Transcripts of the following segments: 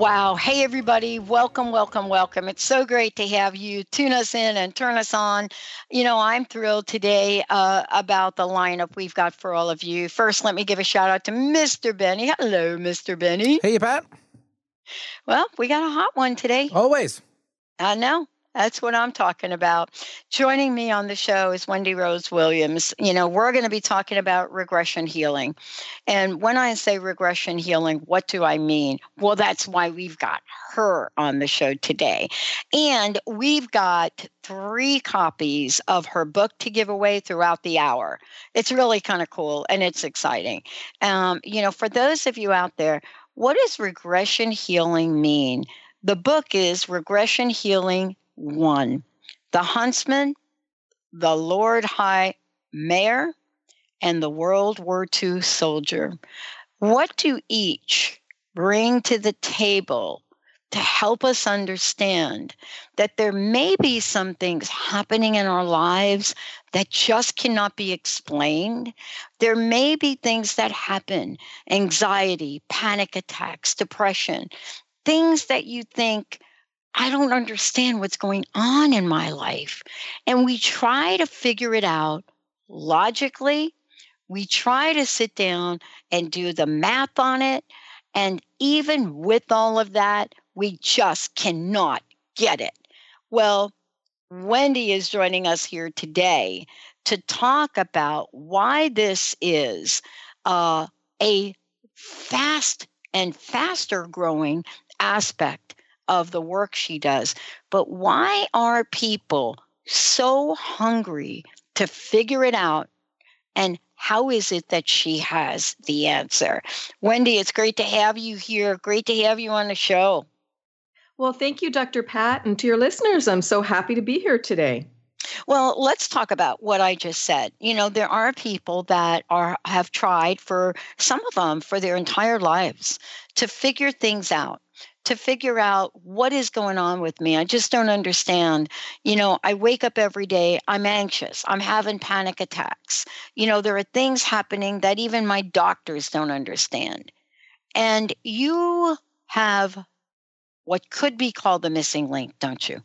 Wow. Hey, everybody. Welcome, welcome, welcome. It's so great to have you tune us in and turn us on. You know, I'm thrilled today uh, about the lineup we've got for all of you. First, let me give a shout out to Mr. Benny. Hello, Mr. Benny. Hey, Pat. Well, we got a hot one today. Always. I know. That's what I'm talking about. Joining me on the show is Wendy Rose Williams. You know, we're going to be talking about regression healing. And when I say regression healing, what do I mean? Well, that's why we've got her on the show today. And we've got three copies of her book to give away throughout the hour. It's really kind of cool and it's exciting. Um, you know, for those of you out there, what does regression healing mean? The book is Regression Healing one the huntsman, the Lord High Mayor, and the World War II soldier. What do each bring to the table to help us understand that there may be some things happening in our lives that just cannot be explained. There may be things that happen anxiety, panic attacks, depression, things that you think I don't understand what's going on in my life. And we try to figure it out logically. We try to sit down and do the math on it. And even with all of that, we just cannot get it. Well, Wendy is joining us here today to talk about why this is uh, a fast and faster growing aspect of the work she does. But why are people so hungry to figure it out? And how is it that she has the answer? Wendy, it's great to have you here. Great to have you on the show. Well, thank you, Dr. Pat, and to your listeners. I'm so happy to be here today. Well, let's talk about what I just said. You know, there are people that are have tried for some of them for their entire lives to figure things out to figure out what is going on with me. I just don't understand. You know, I wake up every day, I'm anxious, I'm having panic attacks. You know, there are things happening that even my doctors don't understand. And you have what could be called the missing link, don't you?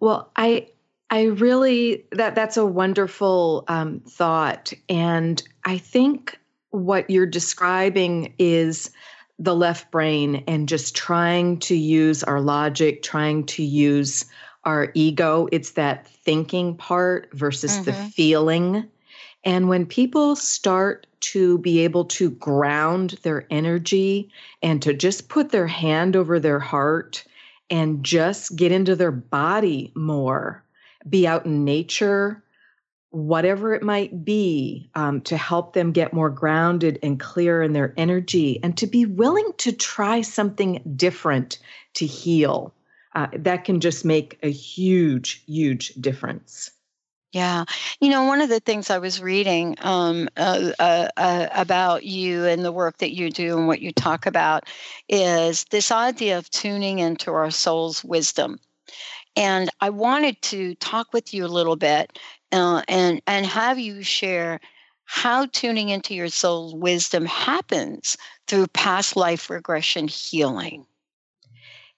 Well, I I really that that's a wonderful um, thought, and I think what you're describing is the left brain and just trying to use our logic, trying to use our ego. It's that thinking part versus mm-hmm. the feeling. And when people start to be able to ground their energy and to just put their hand over their heart and just get into their body more, be out in nature, whatever it might be, um, to help them get more grounded and clear in their energy, and to be willing to try something different to heal. Uh, that can just make a huge, huge difference. Yeah. You know, one of the things I was reading um, uh, uh, uh, about you and the work that you do and what you talk about is this idea of tuning into our soul's wisdom. And I wanted to talk with you a little bit uh, and and have you share how tuning into your soul's wisdom happens through past life regression healing.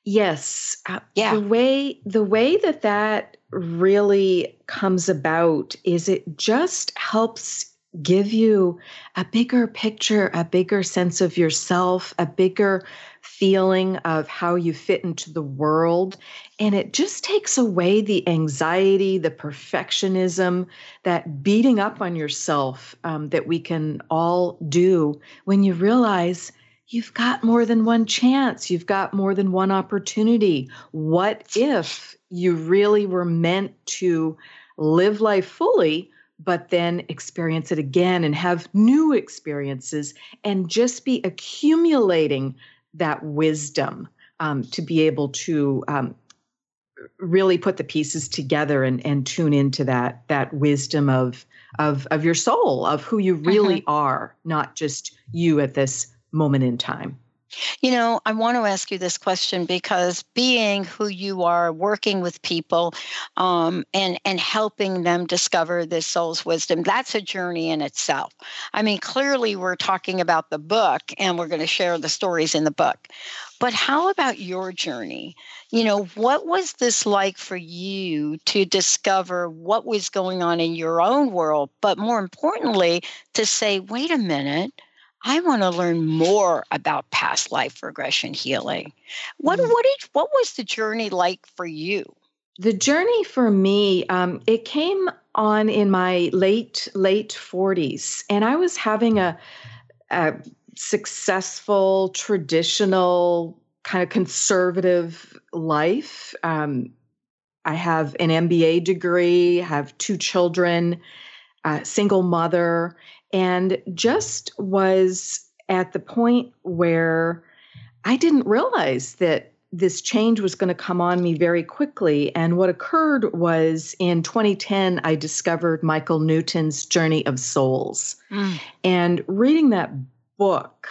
Yes, uh, yeah. The way the way that that really comes about is it just helps give you a bigger picture, a bigger sense of yourself, a bigger feeling of how you fit into the world. And it just takes away the anxiety, the perfectionism, that beating up on yourself um, that we can all do when you realize you've got more than one chance, you've got more than one opportunity. What if you really were meant to live life fully? But then experience it again and have new experiences and just be accumulating that wisdom um, to be able to um, really put the pieces together and, and tune into that that wisdom of of of your soul of who you really mm-hmm. are not just you at this moment in time you know, I want to ask you this question because being who you are, working with people, um, and and helping them discover this soul's wisdom, that's a journey in itself. I mean, clearly we're talking about the book, and we're going to share the stories in the book. But how about your journey? You know, what was this like for you to discover what was going on in your own world? But more importantly, to say, wait a minute I want to learn more about past life regression healing. What mm. what did, what was the journey like for you? The journey for me, um, it came on in my late late forties, and I was having a, a successful, traditional, kind of conservative life. Um, I have an MBA degree, have two children, single mother, and just was at the point where I didn't realize that this change was going to come on me very quickly. And what occurred was in 2010, I discovered Michael Newton's Journey of Souls. Mm. And reading that book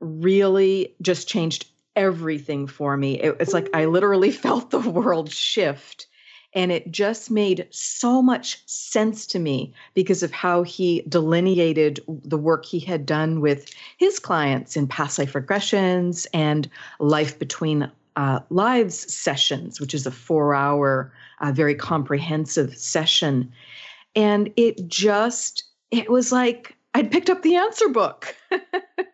really just changed everything for me. It, it's like I literally felt the world shift and it just made so much sense to me because of how he delineated the work he had done with his clients in past life regressions and life between uh, lives sessions, which is a four hour, uh, very comprehensive session. And it just, it was like I'd picked up the answer book.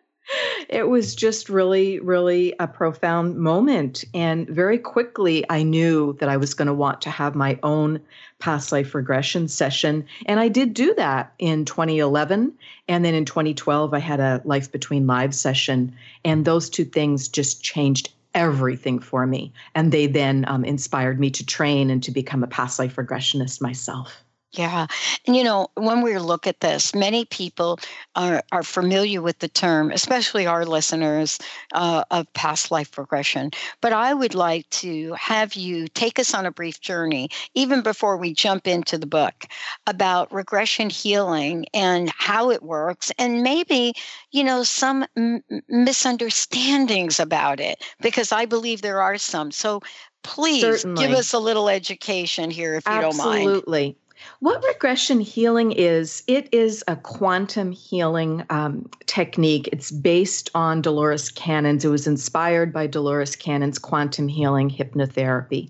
it was just really, really a profound moment. And very quickly, I knew that I was going to want to have my own past life regression session. And I did do that in 2011. And then in 2012, I had a Life Between Lives session. And those two things just changed everything for me. And they then um, inspired me to train and to become a past life regressionist myself. Yeah. And you know, when we look at this, many people are, are familiar with the term, especially our listeners uh, of past life regression. But I would like to have you take us on a brief journey, even before we jump into the book, about regression healing and how it works, and maybe, you know, some m- misunderstandings about it, because I believe there are some. So please Certainly. give us a little education here, if you Absolutely. don't mind. Absolutely. What regression healing is, it is a quantum healing um, technique. It's based on Dolores Cannon's. It was inspired by Dolores Cannon's quantum healing hypnotherapy.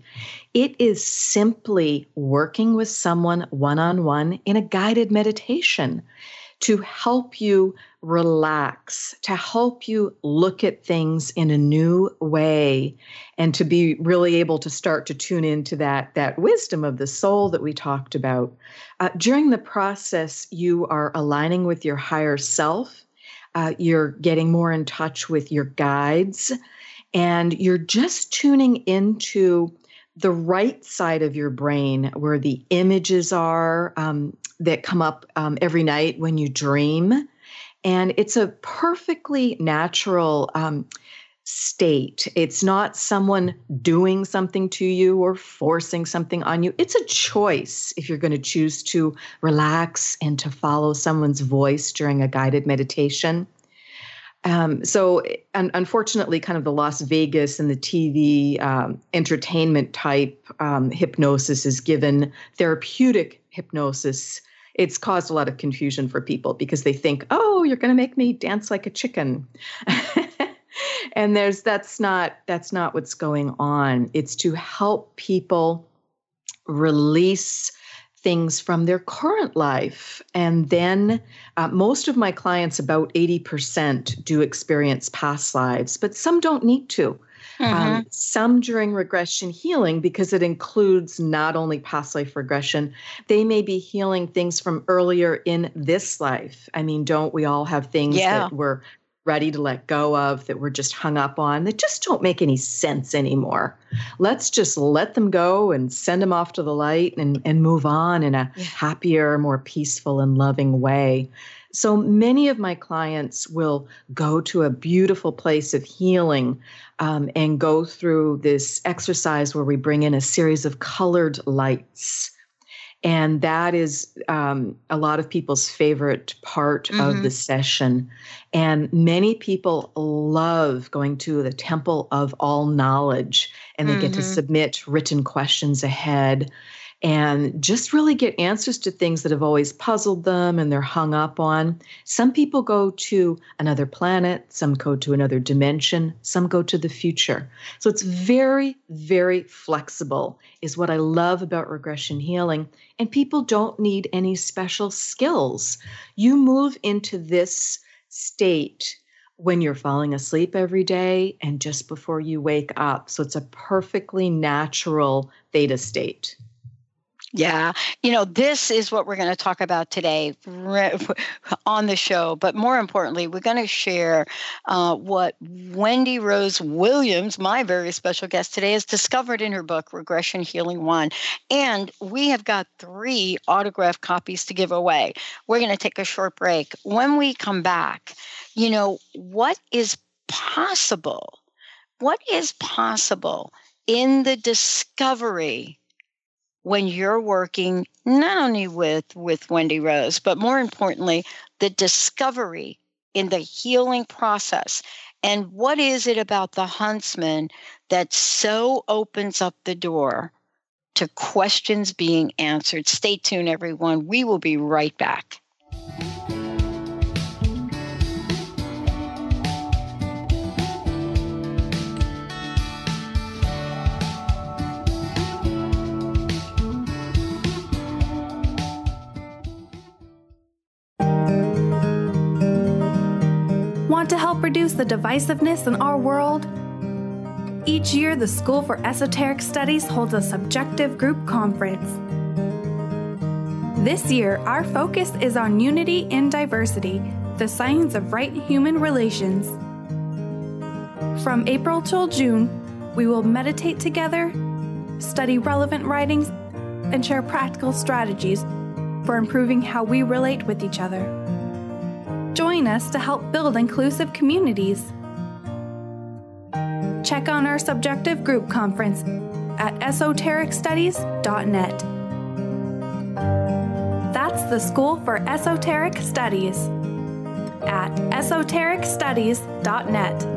It is simply working with someone one on one in a guided meditation to help you relax, to help you look at things in a new way, and to be really able to start to tune into that, that wisdom of the soul that we talked about. Uh, during the process, you are aligning with your higher self, uh, you're getting more in touch with your guides, and you're just tuning into the right side of your brain where the images are um, that come up um, every night when you dream. And it's a perfectly natural um, state. It's not someone doing something to you or forcing something on you. It's a choice if you're going to choose to relax and to follow someone's voice during a guided meditation. Um, so, un- unfortunately, kind of the Las Vegas and the TV um, entertainment type um, hypnosis is given therapeutic hypnosis it's caused a lot of confusion for people because they think, oh, you're going to make me dance like a chicken. and there's that's not that's not what's going on. It's to help people release things from their current life. And then uh, most of my clients, about 80%, do experience past lives, but some don't need to. Um, mm-hmm. Um, some during regression healing, because it includes not only past life regression, they may be healing things from earlier in this life. I mean, don't we all have things yeah. that we're ready to let go of that we're just hung up on that just don't make any sense anymore. Let's just let them go and send them off to the light and, and move on in a happier, more peaceful, and loving way. So many of my clients will go to a beautiful place of healing um, and go through this exercise where we bring in a series of colored lights and that is um, a lot of people's favorite part mm-hmm. of the session. And many people love going to the Temple of All Knowledge, and they mm-hmm. get to mm-hmm. submit written questions ahead and just really get answers to things that have always puzzled them and they're hung up on. Some people go to another planet, some go to another dimension, some go to the future. So it's very, very flexible, is what I love about regression healing. And people don't need any special skills. You move into this state when you're falling asleep every day and just before you wake up. So it's a perfectly natural theta state. Yeah. You know, this is what we're going to talk about today on the show. But more importantly, we're going to share uh, what Wendy Rose Williams, my very special guest today, has discovered in her book, Regression Healing One. And we have got three autographed copies to give away. We're going to take a short break. When we come back, you know, what is possible? What is possible in the discovery? When you're working not only with with Wendy Rose, but more importantly, the discovery in the healing process. And what is it about the huntsman that so opens up the door to questions being answered? Stay tuned, everyone. We will be right back. The divisiveness in our world? Each year, the School for Esoteric Studies holds a subjective group conference. This year, our focus is on unity in diversity, the science of right human relations. From April till June, we will meditate together, study relevant writings, and share practical strategies for improving how we relate with each other. Join us to help build inclusive communities. Check on our subjective group conference at esotericstudies.net. That's the School for Esoteric Studies at esotericstudies.net.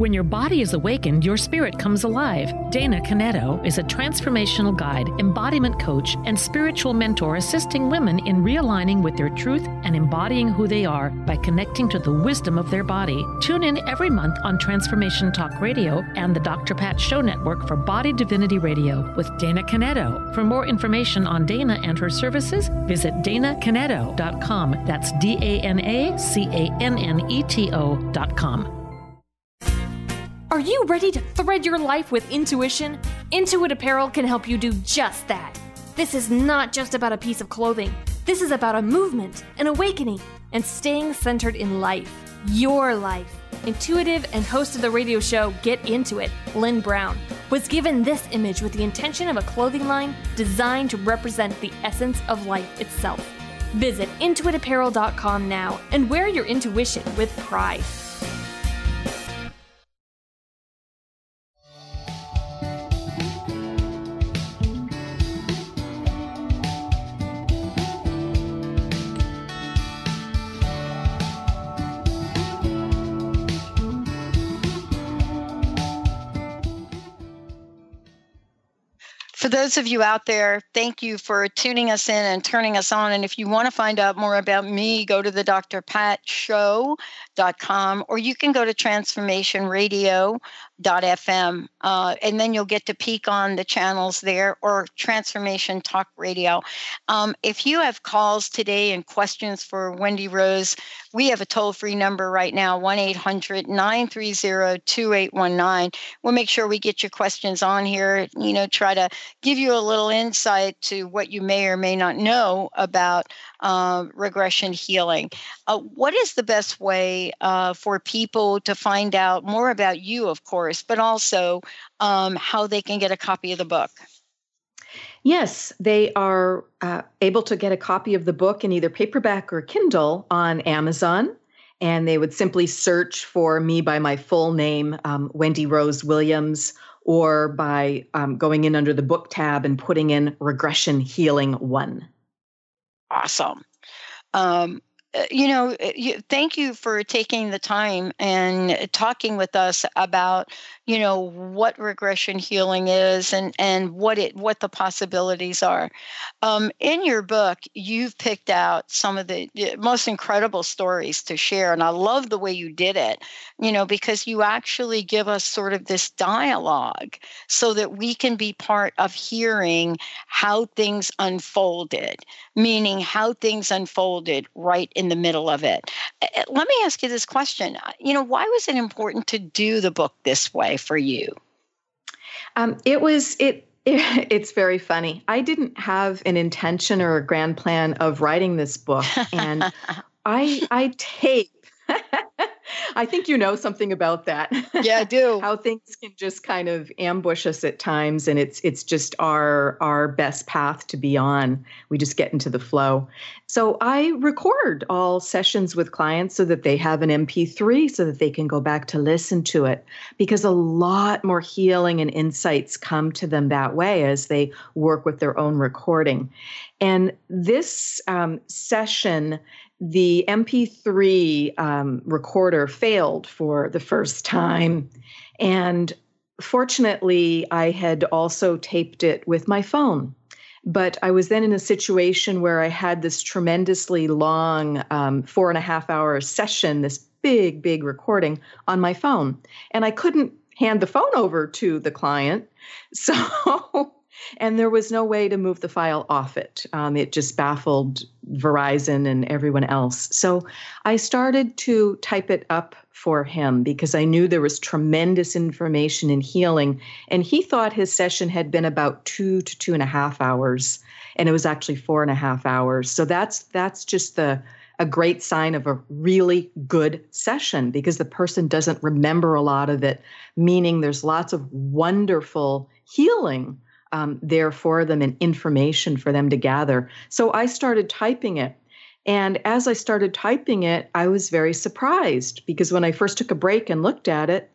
When your body is awakened, your spirit comes alive. Dana Canetto is a transformational guide, embodiment coach, and spiritual mentor assisting women in realigning with their truth and embodying who they are by connecting to the wisdom of their body. Tune in every month on Transformation Talk Radio and the Dr. Pat Show Network for Body Divinity Radio with Dana Canetto. For more information on Dana and her services, visit danacanetto.com. That's D A N A C A N N E T O.com. Are you ready to thread your life with intuition? Intuit Apparel can help you do just that. This is not just about a piece of clothing. This is about a movement, an awakening, and staying centered in life. Your life. Intuitive and host of the radio show Get Into It, Lynn Brown, was given this image with the intention of a clothing line designed to represent the essence of life itself. Visit intuitapparel.com now and wear your intuition with pride. For those of you out there, thank you for tuning us in and turning us on. And if you want to find out more about me, go to the drpatshow.com or you can go to transformationradio.fm uh, and then you'll get to peek on the channels there or Transformation Talk Radio. Um, if you have calls today and questions for Wendy Rose, we have a toll free number right now 1 800 930 2819. We'll make sure we get your questions on here, you know, try to give you a little insight to what you may or may not know about uh, regression healing. Uh, what is the best way uh, for people to find out more about you, of course, but also um, how they can get a copy of the book? Yes, they are uh, able to get a copy of the book in either paperback or Kindle on Amazon. And they would simply search for me by my full name, um, Wendy Rose Williams, or by um, going in under the book tab and putting in regression healing one. Awesome. Um, you know, uh, you, thank you for taking the time and talking with us about, you know, what regression healing is and and what it what the possibilities are. Um, in your book, you've picked out some of the most incredible stories to share, and I love the way you did it. You know, because you actually give us sort of this dialogue so that we can be part of hearing how things unfolded, meaning how things unfolded right in the middle of it. Eh, eh, let me ask you this question. Uh, you know, why was it important to do the book this way for you? Um, it was it it's very funny. I didn't have an intention or a grand plan of writing this book, and I I tape I think you know something about that. Yeah, I do. How things can just kind of ambush us at times and it's it's just our our best path to be on. We just get into the flow. So I record all sessions with clients so that they have an MP3 so that they can go back to listen to it because a lot more healing and insights come to them that way as they work with their own recording. And this um, session the MP3 um, recorder failed for the first time. And fortunately, I had also taped it with my phone. But I was then in a situation where I had this tremendously long um, four and a half hour session, this big, big recording on my phone. And I couldn't hand the phone over to the client. So and there was no way to move the file off it. Um, it just baffled Verizon and everyone else. So I started to type it up for him because I knew there was tremendous information in healing. And he thought his session had been about two to two and a half hours, and it was actually four and a half hours. So that's that's just the a great sign of a really good session because the person doesn't remember a lot of it, meaning there's lots of wonderful healing um, there for them and information for them to gather. So I started typing it. And as I started typing it, I was very surprised because when I first took a break and looked at it,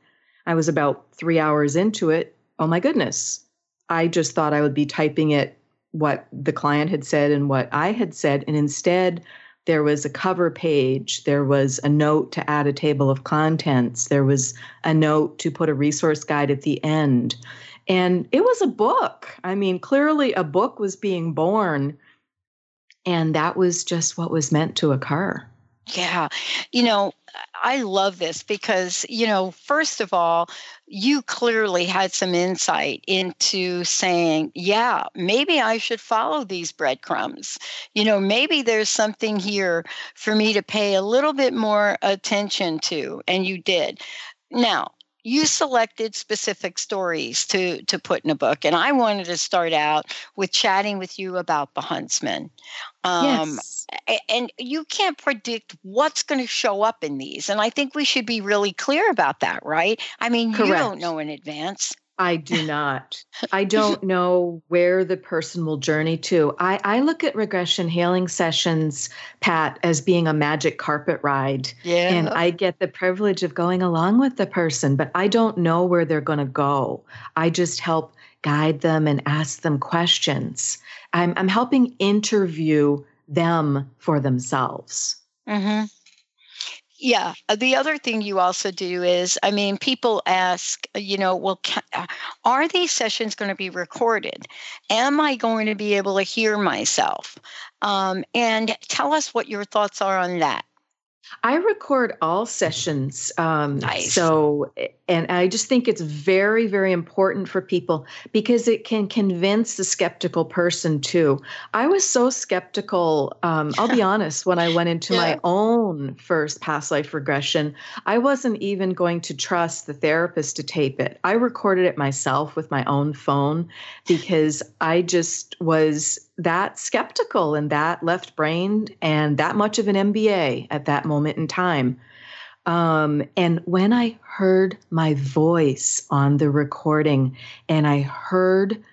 I was about three hours into it. Oh my goodness. I just thought I would be typing it what the client had said and what I had said. And instead, there was a cover page, there was a note to add a table of contents, there was a note to put a resource guide at the end. And it was a book. I mean, clearly a book was being born, and that was just what was meant to occur. Yeah. You know, I love this because, you know, first of all, you clearly had some insight into saying, yeah, maybe I should follow these breadcrumbs. You know, maybe there's something here for me to pay a little bit more attention to. And you did. Now, you selected specific stories to to put in a book. And i wanted to start out with chatting with you about the huntsman. Um, yes. and you can't predict what's going to show up in these. And i think we should be really clear about that right? I mean Correct. you don't know in advance I do not. I don't know where the person will journey to. I, I look at regression healing sessions, Pat, as being a magic carpet ride. Yeah. And I get the privilege of going along with the person, but I don't know where they're going to go. I just help guide them and ask them questions. I'm, I'm helping interview them for themselves. Mm-hmm. Yeah. Uh, the other thing you also do is, I mean, people ask, uh, you know, well, can, uh, are these sessions going to be recorded? Am I going to be able to hear myself? Um, and tell us what your thoughts are on that. I record all sessions. Um, nice. So, and I just think it's very, very important for people because it can convince the skeptical person too. I was so skeptical. Um, I'll be honest, when I went into yeah. my own first past life regression, I wasn't even going to trust the therapist to tape it. I recorded it myself with my own phone because I just was that skeptical and that left brained and that much of an MBA at that moment in time. Um, and when I heard my voice on the recording and I heard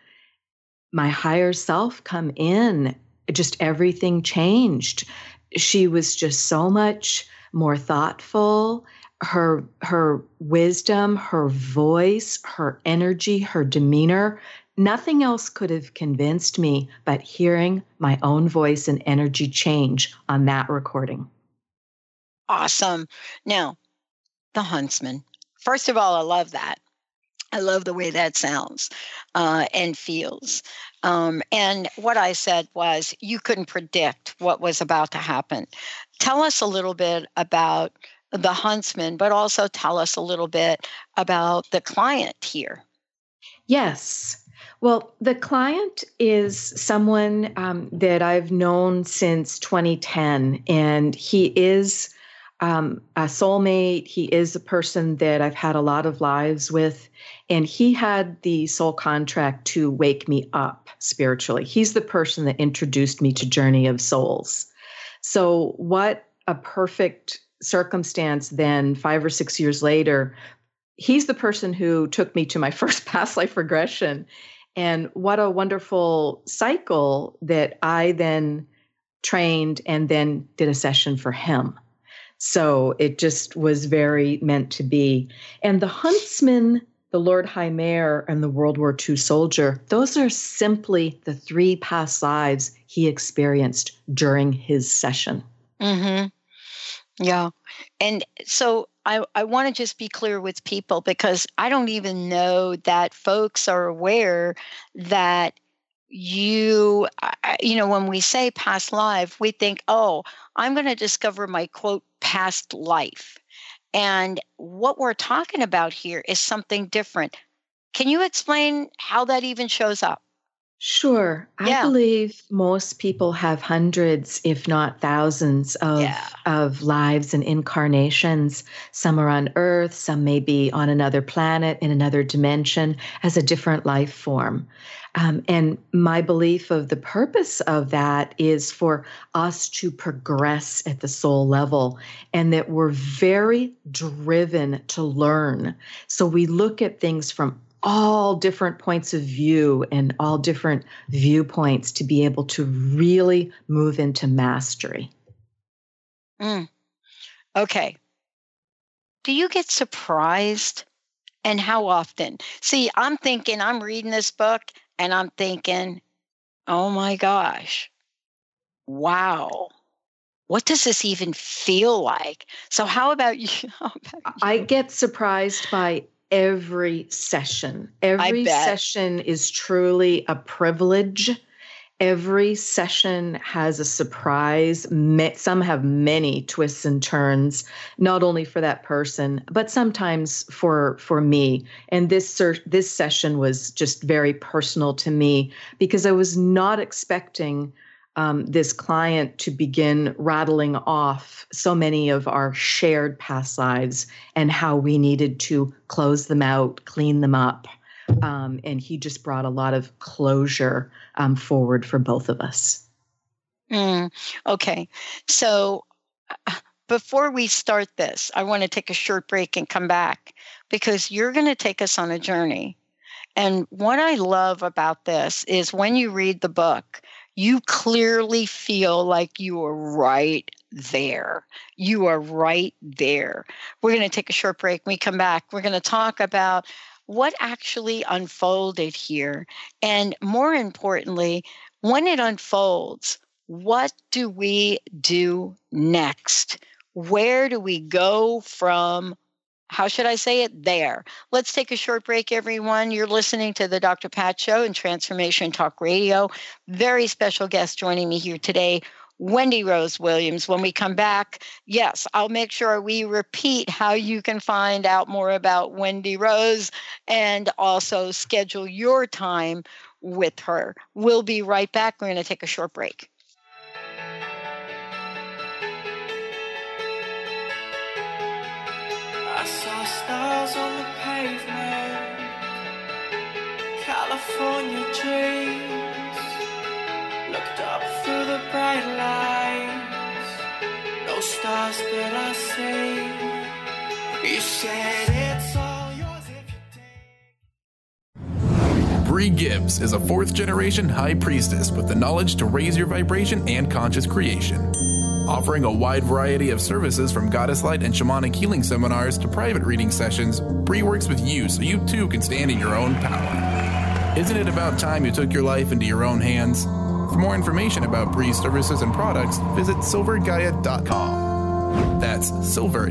my higher self come in, just everything changed. She was just so much more thoughtful. Her her wisdom, her voice, her energy, her demeanor Nothing else could have convinced me but hearing my own voice and energy change on that recording. Awesome. Now, the huntsman. First of all, I love that. I love the way that sounds uh, and feels. Um, and what I said was, you couldn't predict what was about to happen. Tell us a little bit about the huntsman, but also tell us a little bit about the client here. Yes. Well, the client is someone um, that I've known since 2010, and he is um, a soulmate. He is a person that I've had a lot of lives with, and he had the soul contract to wake me up spiritually. He's the person that introduced me to Journey of Souls. So, what a perfect circumstance then, five or six years later. He's the person who took me to my first past life regression and what a wonderful cycle that I then trained and then did a session for him. So it just was very meant to be. And the huntsman, the Lord High Mayor, and the World War II soldier, those are simply the three past lives he experienced during his session. Mm-hmm. Yeah. And so I, I want to just be clear with people because I don't even know that folks are aware that you, you know, when we say past life, we think, oh, I'm going to discover my quote past life. And what we're talking about here is something different. Can you explain how that even shows up? Sure. Yeah. I believe most people have hundreds, if not thousands, of, yeah. of lives and incarnations. Some are on Earth, some may be on another planet, in another dimension, as a different life form. Um, and my belief of the purpose of that is for us to progress at the soul level and that we're very driven to learn. So we look at things from all different points of view and all different viewpoints to be able to really move into mastery. Mm. Okay. Do you get surprised? And how often? See, I'm thinking, I'm reading this book and I'm thinking, oh my gosh, wow. what does this even feel like? So, how about you? How about you? I get surprised by every session. Every session is truly a privilege. Every session has a surprise. Some have many twists and turns, not only for that person, but sometimes for for me. And this this session was just very personal to me because I was not expecting um, this client to begin rattling off so many of our shared past lives and how we needed to close them out, clean them up. Um, and he just brought a lot of closure um, forward for both of us. Mm, okay. So uh, before we start this, I want to take a short break and come back because you're going to take us on a journey. And what I love about this is when you read the book, you clearly feel like you are right there. You are right there. We're going to take a short break. When we come back, we're going to talk about what actually unfolded here. And more importantly, when it unfolds, what do we do next? Where do we go from how should I say it? There. Let's take a short break, everyone. You're listening to the Dr. Pat Show and Transformation Talk Radio. Very special guest joining me here today, Wendy Rose Williams. When we come back, yes, I'll make sure we repeat how you can find out more about Wendy Rose and also schedule your time with her. We'll be right back. We're going to take a short break. Stars on the pavement, California dreams. Looked up through the bright lights, no stars did I see. You said it's all yours if you Bree Gibbs is a fourth generation high priestess with the knowledge to raise your vibration and conscious creation. Offering a wide variety of services from goddess light and shamanic healing seminars to private reading sessions, Bree works with you so you too can stand in your own power. Isn't it about time you took your life into your own hands? For more information about Bree's services and products, visit silvergaia.com. That's silver,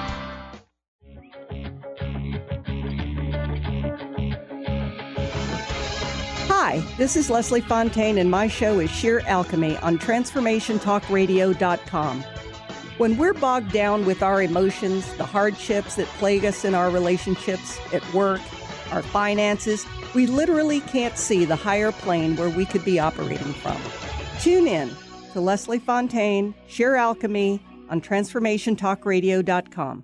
Hi, this is Leslie Fontaine, and my show is Sheer Alchemy on TransformationTalkRadio.com. When we're bogged down with our emotions, the hardships that plague us in our relationships, at work, our finances, we literally can't see the higher plane where we could be operating from. Tune in to Leslie Fontaine, Sheer Alchemy on TransformationTalkRadio.com.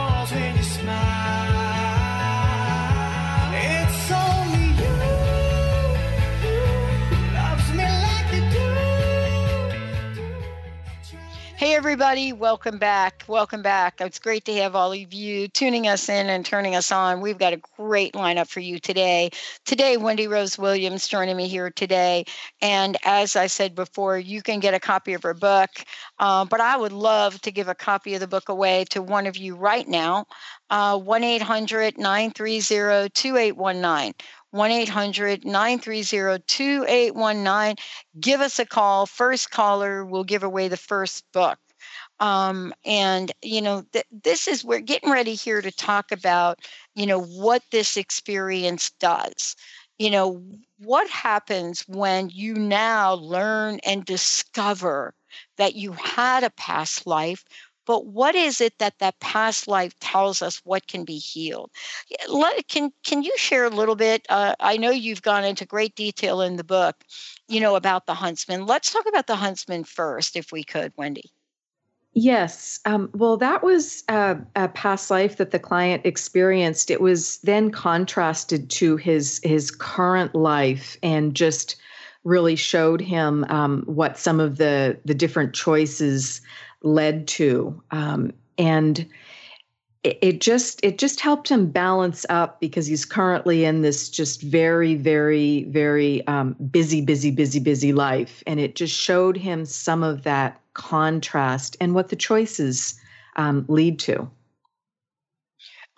when you smile. Everybody, welcome back. Welcome back. It's great to have all of you tuning us in and turning us on. We've got a great lineup for you today. Today, Wendy Rose Williams joining me here today. And as I said before, you can get a copy of her book, uh, but I would love to give a copy of the book away to one of you right now. Uh, 1 800 930 2819. 1 800 930 2819. Give us a call. First caller will give away the first book. Um, and, you know, th- this is, we're getting ready here to talk about, you know, what this experience does. You know, what happens when you now learn and discover that you had a past life but what is it that that past life tells us what can be healed? Let, can can you share a little bit? Uh, i know you've gone into great detail in the book you know about the huntsman. Let's talk about the huntsman first if we could wendy Yes. Um, well, that was uh, a past life that the client experienced. It was then contrasted to his his current life, and just really showed him um, what some of the the different choices led to, um, and it, just it just helped him balance up because he's currently in this just very very very um, busy busy busy busy life, and it just showed him some of that contrast and what the choices um, lead to.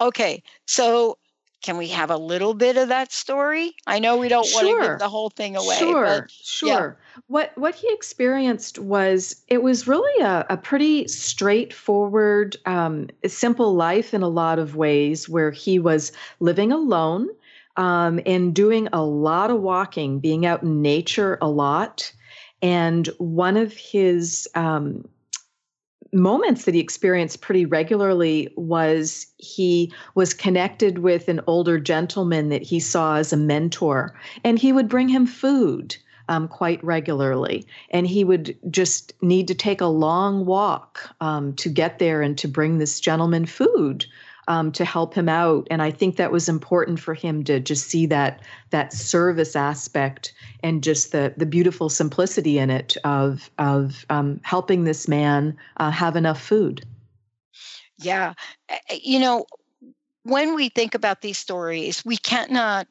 okay so can we have a little bit of that story i know we don't want to give the whole thing away Sure, but yeah. sure. What what he experienced was it was really a, a pretty straightforward, um, simple life in a lot of ways, where he was living alone um, and doing a lot of walking, being out in nature a lot. And one of his um, moments that he experienced pretty regularly was he was connected with an older gentleman that he saw as a mentor, and he would bring him food um, quite regularly. And he would just need to take a long walk um, to get there and to bring this gentleman food. Um, to help him out, and I think that was important for him to just see that that service aspect and just the the beautiful simplicity in it of of um, helping this man uh, have enough food. Yeah. Uh, uh, You know, when we think about these stories, we cannot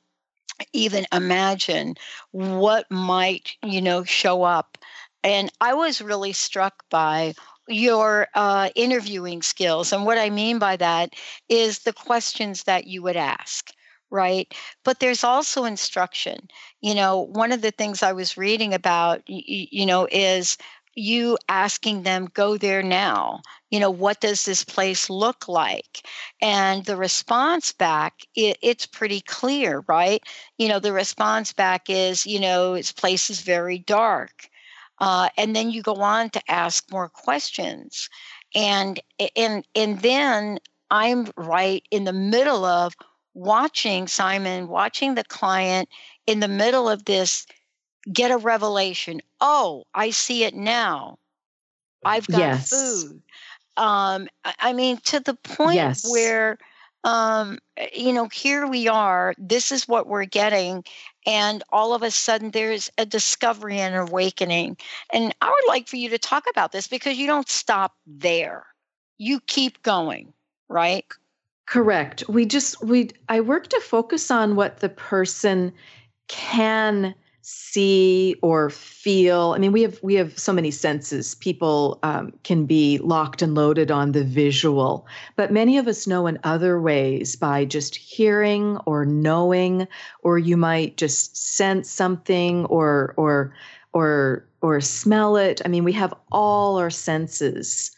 even imagine what might, you know, show up. And I was really struck by your uh, interviewing skills. And what I mean by that is the questions that you would ask. Right. But there's also instruction. You know, one of the things I was reading about, y- y- you know, is you asking them, go there now. You know, what does this place look like? And the response back, it, it's pretty clear, right? You know, the response back is, you know, this place is very dark. Uh, and then you go on to ask more questions. And and and then I'm right in the middle of watching Simon, watching the client in the middle of this get a revelation. Oh, I see it now. I've got Yes. food. Um, I mean, to the point Yes. where, um, uh, you know, here we are. This is what we're getting, and all of a sudden, there's a discovery and awakening. And I would like for you to talk about this because you don't stop there. You keep going, right? Correct. We just we I work to focus on what the person can see or feel. I mean, we have we have so many senses. People um, can be locked and loaded on the visual, but many of us know in other ways by just hearing or knowing, or you might just sense something or or or or smell it. I mean, we have all our senses,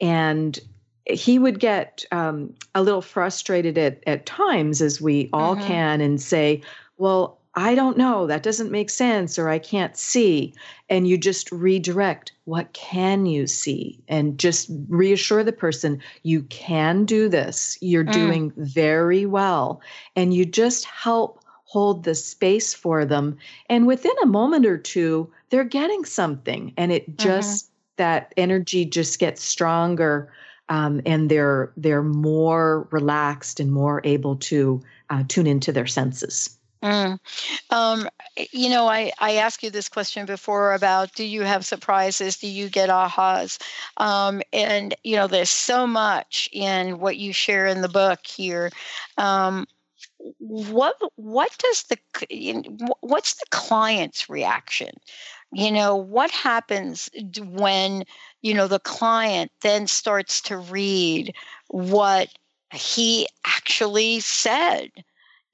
and he would get um, a little frustrated at, at times, as we all Mhm. can, and say, Well, I don't know, that doesn't make sense, or I can't see. And you just redirect, What can you see? And just reassure the person, You can do this. You're Mm. doing very well. And you just help hold the space for them. And within a moment or two, they're getting something. And it just, that energy just gets stronger. Um, and they're they're more relaxed and more able to uh, tune into their senses. Mm. Um, you know, I, I asked you this question before about do you have surprises? Do you get ahas? Um, and, you know, there's so much in what you share in the book here. Um, what what does the what's the client's reaction you know what happens when you know the client then starts to read what he actually said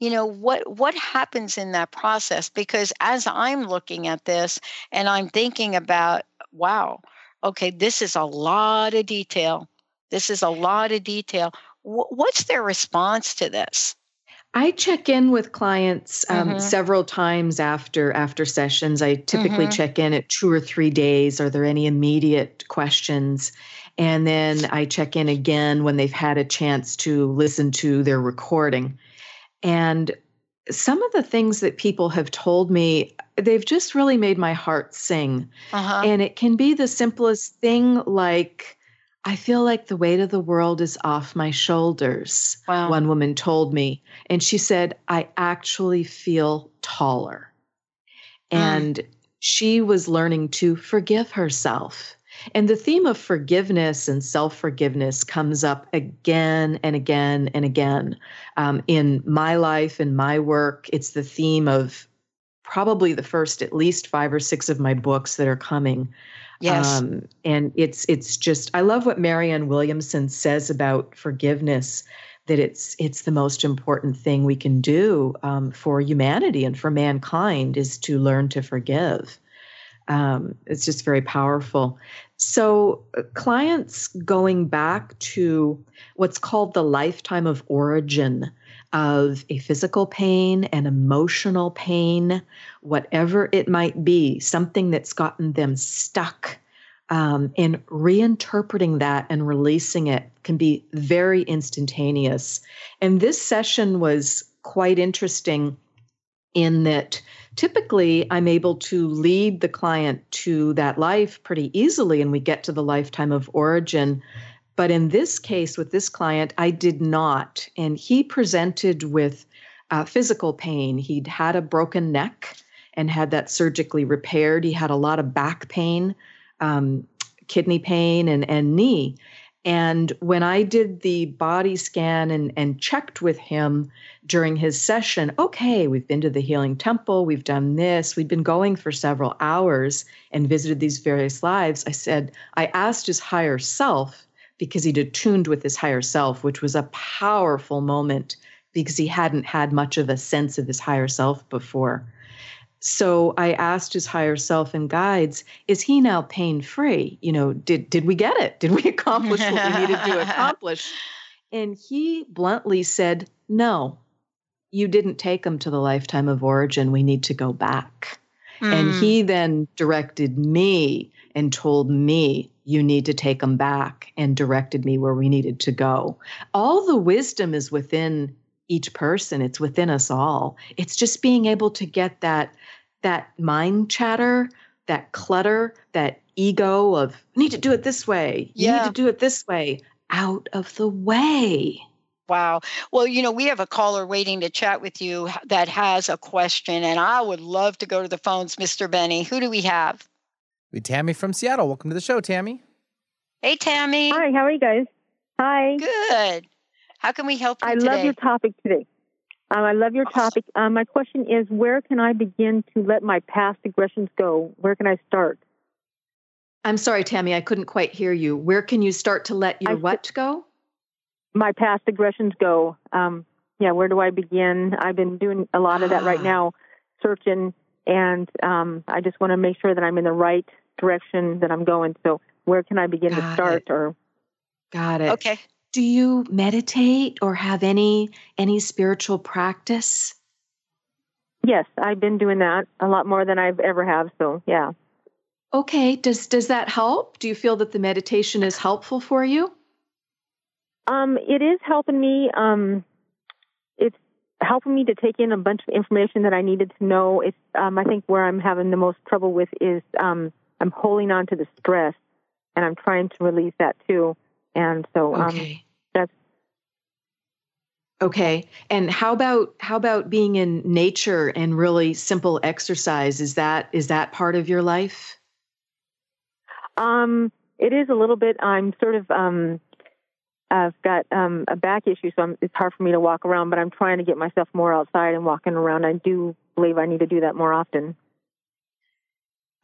you know what what happens in that process because as i'm looking at this and i'm thinking about wow okay this is a lot of detail this is a lot of detail what's their response to this I check in with clients um, mm-hmm. several times after after sessions. I typically mm-hmm. check in at two or three days. Are there any immediate questions? And then I check in again when they've had a chance to listen to their recording. And some of the things that people have told me, they've just really made my heart sing. Uh-huh. And it can be the simplest thing like, I feel like the weight of the world is off my shoulders. Wow. One woman told me. And she said, I actually feel taller. Mm. And she was learning to forgive herself. And the theme of forgiveness and self forgiveness comes up again and again and again um, in my life and my work. It's the theme of probably the first at least five or six of my books that are coming. Yes. Um, and it's it's just I love what Marianne Williamson says about forgiveness that it's it's the most important thing we can do um, for humanity and for mankind is to learn to forgive. Um, it's just very powerful. So, uh, clients going back to what's called the lifetime of origin of a physical pain, an emotional pain, whatever it might be, something that's gotten them stuck. Um, and reinterpreting that and releasing it can be very instantaneous. And this session was quite interesting in that typically I'm able to lead the client to that life pretty easily and we get to the lifetime of origin. But in this case, with this client, I did not. And he presented with uh, physical pain. He'd had a broken neck and had that surgically repaired. He had a lot of back pain, um, kidney pain, and, and knee. And when I did the body scan and, and checked with him during his session, okay, we've been to the Healing Temple, we've done this, we've been going for several hours and visited these various lives. I said, I asked his higher self because he'd attuned with his higher self, which was a powerful moment because he hadn't had much of a sense of his higher self before. So I asked his higher self and guides, is he now pain free? You know, did did we get it? Did we accomplish what we needed to accomplish? And he bluntly said, "No. You didn't take him to the lifetime of origin. We need to go back." Mm. And he then directed me and told me, "You need to take him back," and directed me where we needed to go. All the wisdom is within each person it's within us all it's just being able to get that that mind chatter, that clutter, that ego of need to do it this way. You yeah. need to do it this way out of the way. Wow. Well, you know, we have a caller waiting to chat with you that has a question, and I would love to go to the phones, Mr. Benny. Who do we have? We Tammy from Seattle. Welcome to the show, Tammy. Hey, Tammy. Hi. How are you guys? Hi. Good. How can we help you I today? love your topic today. Um, I love your topic. Um, my question is where can I begin to let my past aggressions go? Where can I start? I'm sorry, Tammy, I couldn't quite hear you. Where can you start to let your I, what go? My past aggressions go. Um, yeah, where do I begin? I've been doing a lot of that right now, searching, and um, I just want to make sure that I'm in the right direction that I'm going. So, where can I begin Got to start? It. Or Got it. Okay do you meditate or have any any spiritual practice? Yes, I've been doing that a lot more than I've ever have, so yeah. Okay, does does that help? Do you feel that the meditation is helpful for you? Um, it is helping me. Um, it's helping me to take in a bunch of information that I needed to know. It's um, I think where I'm having the most trouble with is um, I'm holding on to the stress, and I'm trying to release that too. And so um, Okay. that's Okay. And how about how about being in nature and really simple exercise? Is that is that part of your life? Um, it is a little bit. I'm sort of. Um, I've got um, a back issue, so I'm, it's hard for me to walk around. But I'm trying to get myself more outside and walking around. I do believe I need to do that more often.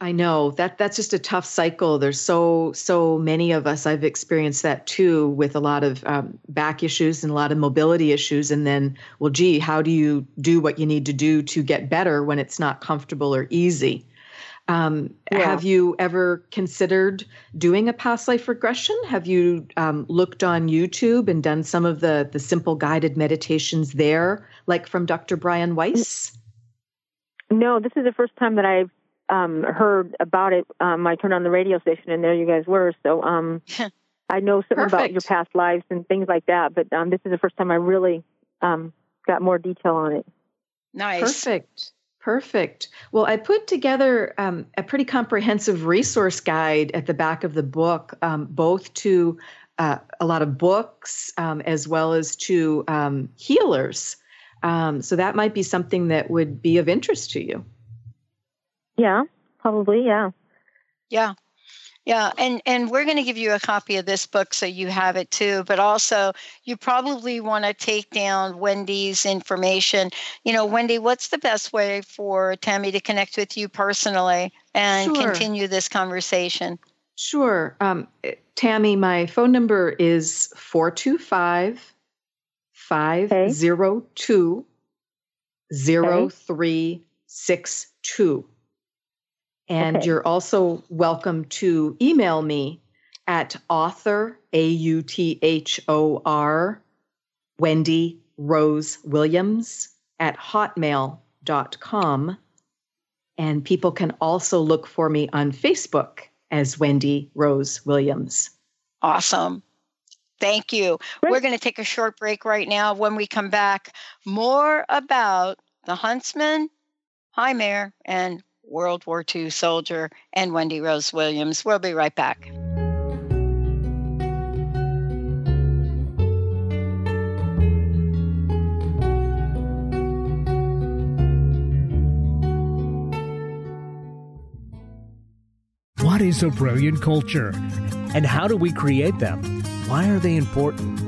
I know that that's just a tough cycle. There's so so many of us. I've experienced that too, with a lot of um, back issues and a lot of mobility issues. And then, well, gee, how do you do what you need to do to get better when it's not comfortable or easy? Um, Yeah. Have you ever considered doing a past life regression? Have you um, looked on YouTube and done some of the the simple guided meditations there, like from Dr. Brian Weiss? No, this is the first time that I've um, heard about it. Um, I turned on the radio station, and there you guys were. So um, I know something about your past lives and things like that, but um, this is the first time I really um, got more detail on it. Nice. Perfect. Perfect. Well, I put together um, a pretty comprehensive resource guide at the back of the book, um, both to uh, a lot of books um, as well as to um, healers. Um, so that might be something that would be of interest to you. Yeah, probably. Yeah. Yeah. Yeah, and and we're going to give you a copy of this book so you have it too. But also, you probably want to take down Wendy's information. You know, Wendy, what's the best way for Tammy to connect with you personally and Sure. continue this conversation? Sure. Um, Tammy, my phone number is 425 502 0362. And Okay. you're also welcome to email me at author, A U T H O R, Wendy Rose Williams at hotmail.com. And people can also look for me on Facebook as Wendy Rose Williams. Awesome. Thank you. We're going to take a short break right now. When we come back, more about the Huntsman, High Mare, and World War II soldier and Wendy Rose Williams. We'll be right back. What is a brilliant culture? And how do we create them? Why are they important?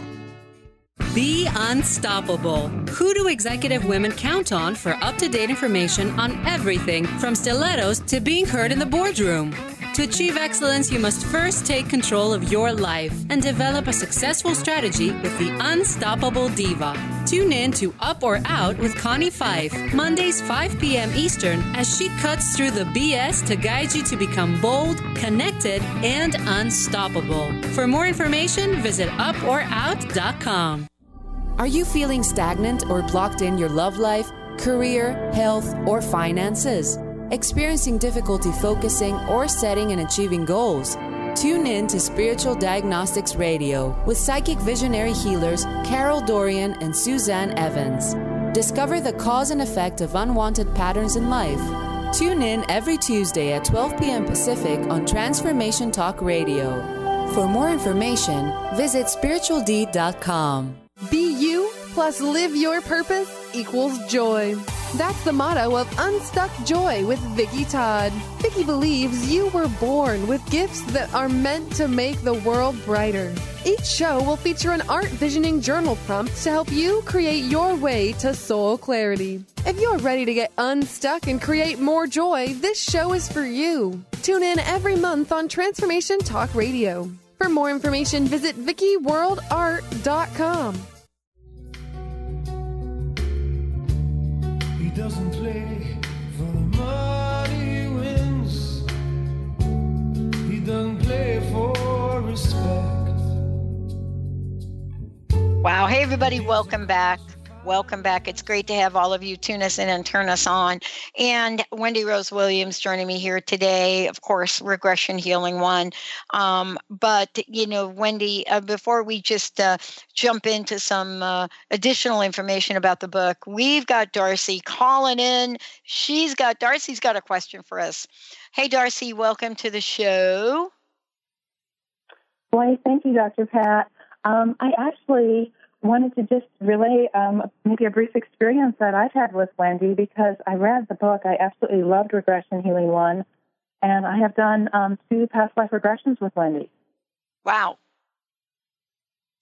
Be unstoppable. Who do executive women count on for up to date information on everything from stilettos to being heard in the boardroom? To achieve excellence, you must first take control of your life and develop a successful strategy with the Unstoppable Diva. Tune in to Up or Out with Connie Fife, Mondays 5 p.m. Eastern, as she cuts through the BS to guide you to become bold, connected, and unstoppable. For more information, visit uporout.com. Are you feeling stagnant or blocked in your love life, career, health, or finances? experiencing difficulty focusing or setting and achieving goals? Tune in to Spiritual Diagnostics Radio with psychic visionary healers Carol Dorian and Suzanne Evans. Discover the cause and effect of unwanted patterns in life. Tune in every Tuesday at 12 p.m. Pacific on Transformation Talk Radio. For more information, visit spiritualdeed.com. Be you plus live your purpose equals joy. That's the motto of Unstuck Joy with Vicki Todd. Vicki believes you were born with gifts that are meant to make the world brighter. Each show will feature an art visioning journal prompt to help you create your way to soul clarity. If you're ready to get unstuck and create more joy, this show is for you. Tune in every month on Transformation Talk Radio. For more information, visit VickiWorldArt.com. doesn't play for the money he wins. He doesn't play for respect. Wow. Hey, everybody. Welcome back. Welcome back. It's great to have all of you tune us in and turn us on. And Wendy Rose Williams joining me here today, of course, Regression Healing One. Um, but, you know, Wendy, uh, before we just uh, jump into some uh, additional information about the book, we've got Darcy calling in. She's got, Darcy's got a question for us. Hey, Darcy, welcome to the show. Why, thank you, Dr. Pat. Um, I actually wanted to just relay um, maybe a brief experience that I've had with Wendy because I read the book. I absolutely loved Regression Healing One, and I have done um, two past life regressions with Wendy. Wow.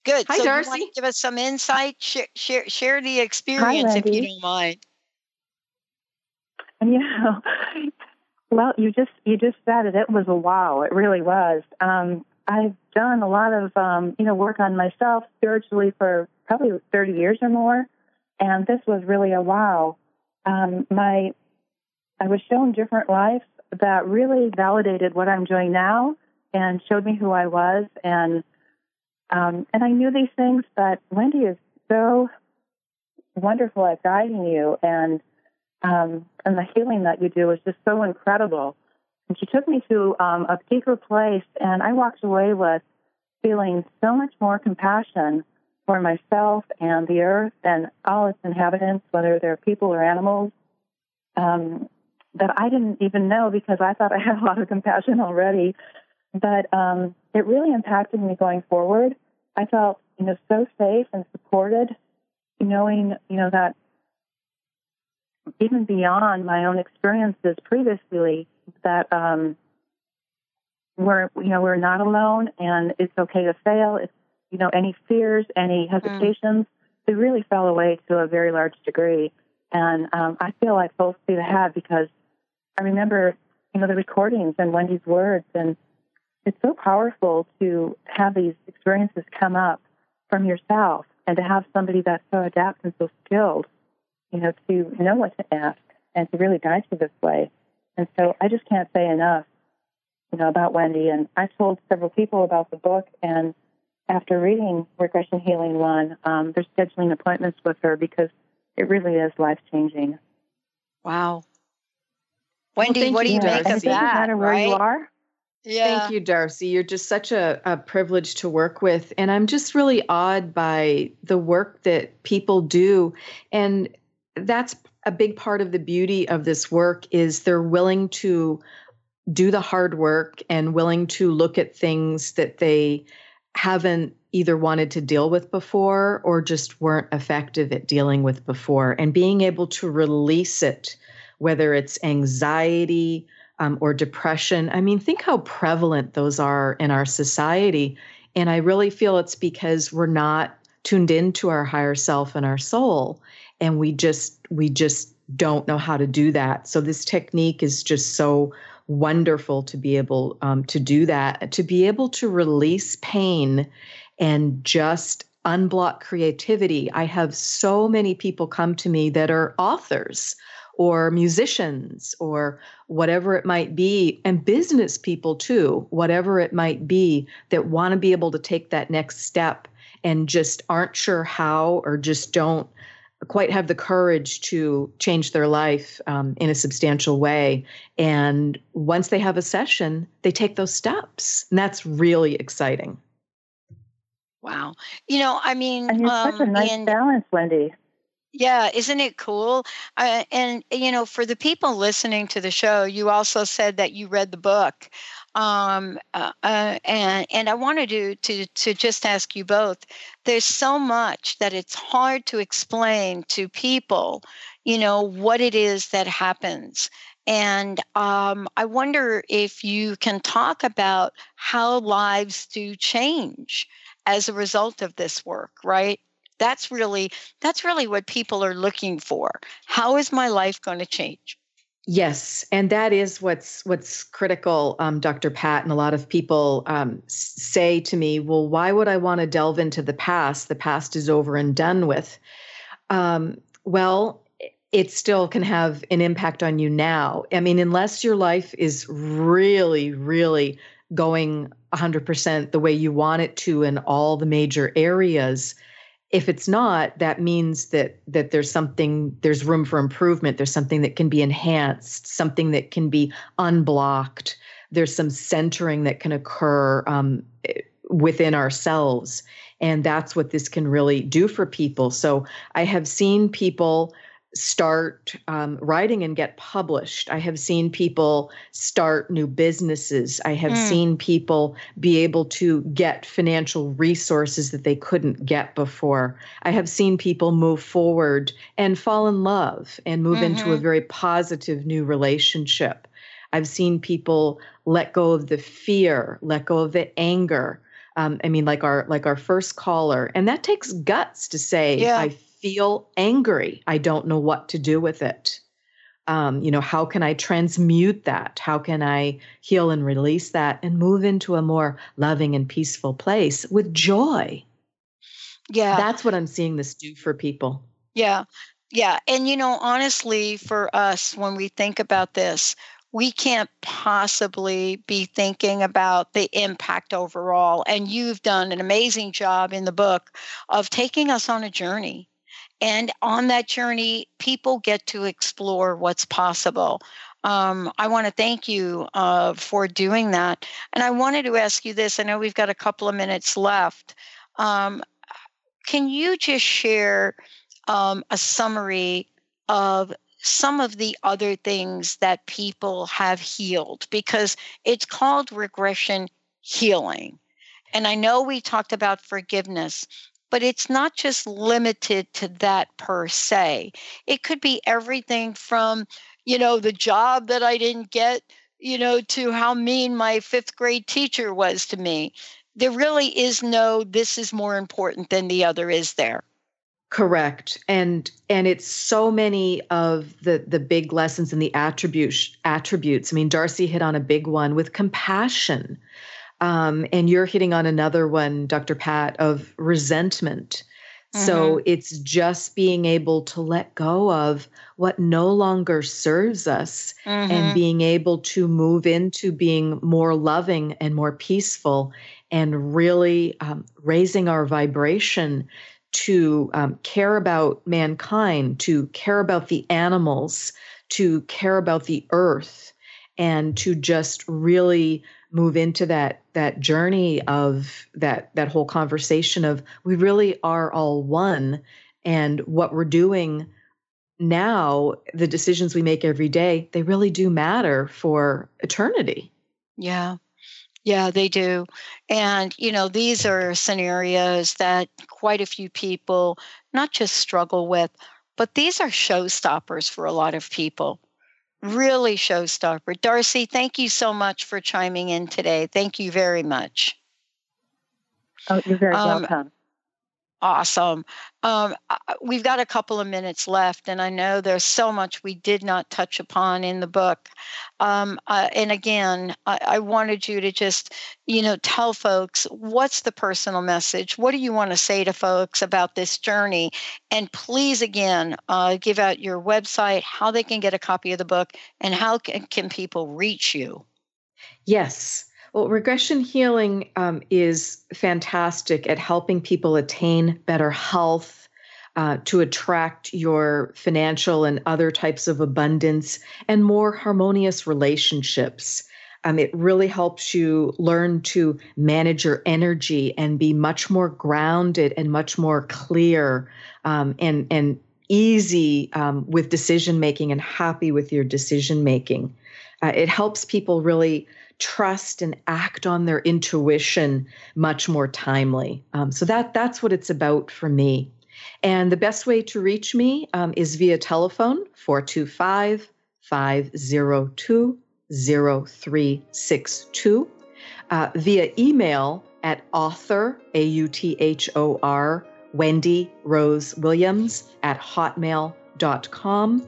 Good. Hi, so Darcy. You want to give us some insight? Share, share, share the experience if you don't mind. And you know, well, you just you just said it. It was a wow. It really was. Um, I've done a lot of um, you know work on myself spiritually for probably 30 years or more, and this was really a wow. Um, my I was shown different lives that really validated what I'm doing now and showed me who I was and um, and I knew these things, but Wendy is so wonderful at guiding you and um, and the healing that you do is just so incredible. And she took me to um, a deeper place, and I walked away with feeling so much more compassion for myself and the earth and all its inhabitants, whether they're people or animals, um, that I didn't even know because I thought I had a lot of compassion already. But um, it really impacted me going forward. I felt, you know, so safe and supported, knowing, you know, that even beyond my own experiences previously, that um, we're, you know, we're not alone, and it's okay to fail. It's, you know, any fears, any hesitations, they really fell away to a very large degree. And um, I feel like full speed ahead because I remember, you know, the recordings and Wendy's words, and it's so powerful to have these experiences come up from yourself and to have somebody that's so adept and so skilled, you know, to know what to ask and to really guide you this way. And so I just can't say enough, you know, about Wendy. And I told several people about the book, and after reading Regression Healing One, um, they're scheduling appointments with her because it really is life changing. Wow. Wendy, thank what do you you, make of that? Doesn't matter where you right? are. Yeah. Thank you, Darcy. You're just such a, a privilege to work with. And I'm just really awed by the work that people do. And that's a big part of the beauty of this work is they're willing to do the hard work and willing to look at things that they haven't either wanted to deal with before or just weren't effective at dealing with before. And being able to release it whether it's anxiety um, or depression. I mean think how prevalent those are in our society. And i really feel it's because we're not tuned into our higher self and our soul and we just we just don't know how to do that. So this technique is just so wonderful to be able um, to do that to be able to release pain and just unblock creativity. I have so many people come to me that are authors or musicians or whatever it might be and business people too whatever it might be that want to be able to take that next step and just aren't sure how or just don't quite have the courage to change their life um, in a substantial way. And once they have a session, they take those steps. And that's really exciting. Wow. You know, I mean, and you're um, such a nice and- balance, Wendy. Yeah, isn't it cool? Uh, and you know, for the people listening to the show, you also said that you read the book, um, uh, uh, and and I wanted to to to just ask you both. There's so much that it's hard to explain to people, you know, what it is that happens. And um, I wonder if you can talk about how lives do change as a result of this work, right? that's really that's really what people are looking for how is my life going to change Yes, and that is what's what's critical, um, Dr. Pat. And a lot of people um, say to me, "Well, why would I want to delve into the past? The past is over and done with." Um, well, it still can have an impact on you now. I mean, unless your life is really, really going 100% the way you want it to in all the major areas, if it's not that means that that there's something there's room for improvement. There's something that can be enhanced something that can be unblocked. There's some centering that can occur um, within ourselves. And that's what this can really do for people. So i have seen people start um, writing and get published. I have seen people start new businesses. I have Mm. seen people be able to get financial resources that they couldn't get before. I have seen people move forward and fall in love and move into a Mhm. very positive new relationship. I've seen people let go of the fear, let go of the anger. Um, I mean, like our like our first caller, and that takes guts to say, Yeah. "I feel angry. I don't know what to do with it." Um, you know, how can I transmute that? How can I heal and release that and move into a more loving and peaceful place with joy? yeah That's what I'm seeing this do for people. Yeah. Yeah. And, you know, honestly, for us, when we think about this, we can't possibly be thinking about the impact overall. And you've done an amazing job in the book of taking us on a journey. And on that journey, people get to explore what's possible. Um, I want to thank you uh, for doing that. And I wanted to ask you this I know we've got a couple of minutes left. Um, can you just share um, a summary of some of the other things that people have healed? Because it's called regression healing. And I know we talked about forgiveness, but it's not just limited to that per se. It could be everything from, you know, the job that I didn't get, you know, to how mean my fifth grade teacher was to me. There really is no, this is more important than the other, is there? Correct. And and it's so many of the the big lessons and the attributes attributes. I mean, Darcy hit on a big one with compassion. Um, and you're hitting on another one, Dr. Pat, of resentment. So it's just being able to let go of what no longer serves us Mhm. and being able to move into being more loving and more peaceful and really um, raising our vibration to um, care about mankind, to care about the animals, to care about the earth, and to just really move into that that journey of that that whole conversation of we really are all one and what we're doing now the decisions we make every day they really do matter for eternity Yeah. Yeah, they do. And, you know, these are scenarios that quite a few people not just struggle with, but these are showstoppers for a lot of people. Really showstopper. Darcy, thank you so much for chiming in today. Thank you very much. Oh, you're very Um, welcome. Awesome. Um, we've got a couple of minutes left, and I know there's so much we did not touch upon in the book. Um, uh, and again, I, I wanted you to just, you know, tell folks what's the personal message? What do you want to say to folks about this journey? And please, again, uh, give out your website, how they can get a copy of the book, and how can, can people reach you? Yes. Well, regression healing um, is fantastic at helping people attain better health, uh, to attract your financial and other types of abundance and more harmonious relationships. Um, it really helps you learn to manage your energy and be much more grounded and much more clear um, and and easy um, with decision making and happy with your decision making. Uh, it helps people really trust and act on their intuition much more timely. Um, so that that's what it's about for me. And the best way to reach me um, is via telephone 425 502 0362, uh, via email at author, A U T H O R, Wendy Rose Williams at hotmail.com,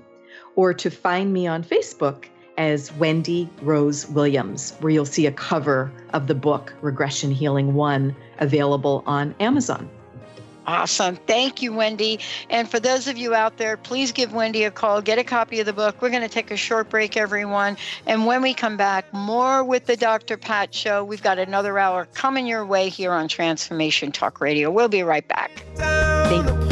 or to find me on Facebook as Wendy Rose Williams, where you'll see a cover of the book Regression Healing 1 available on Amazon. Awesome. Thank you, Wendy. And for those of you out there, please give Wendy a call. Get a copy of the book. We're going to take a short break, everyone. And when we come back, more with the Dr. Pat Show. We've got another hour coming your way here on Transformation Talk Radio. We'll be right back. Thank you.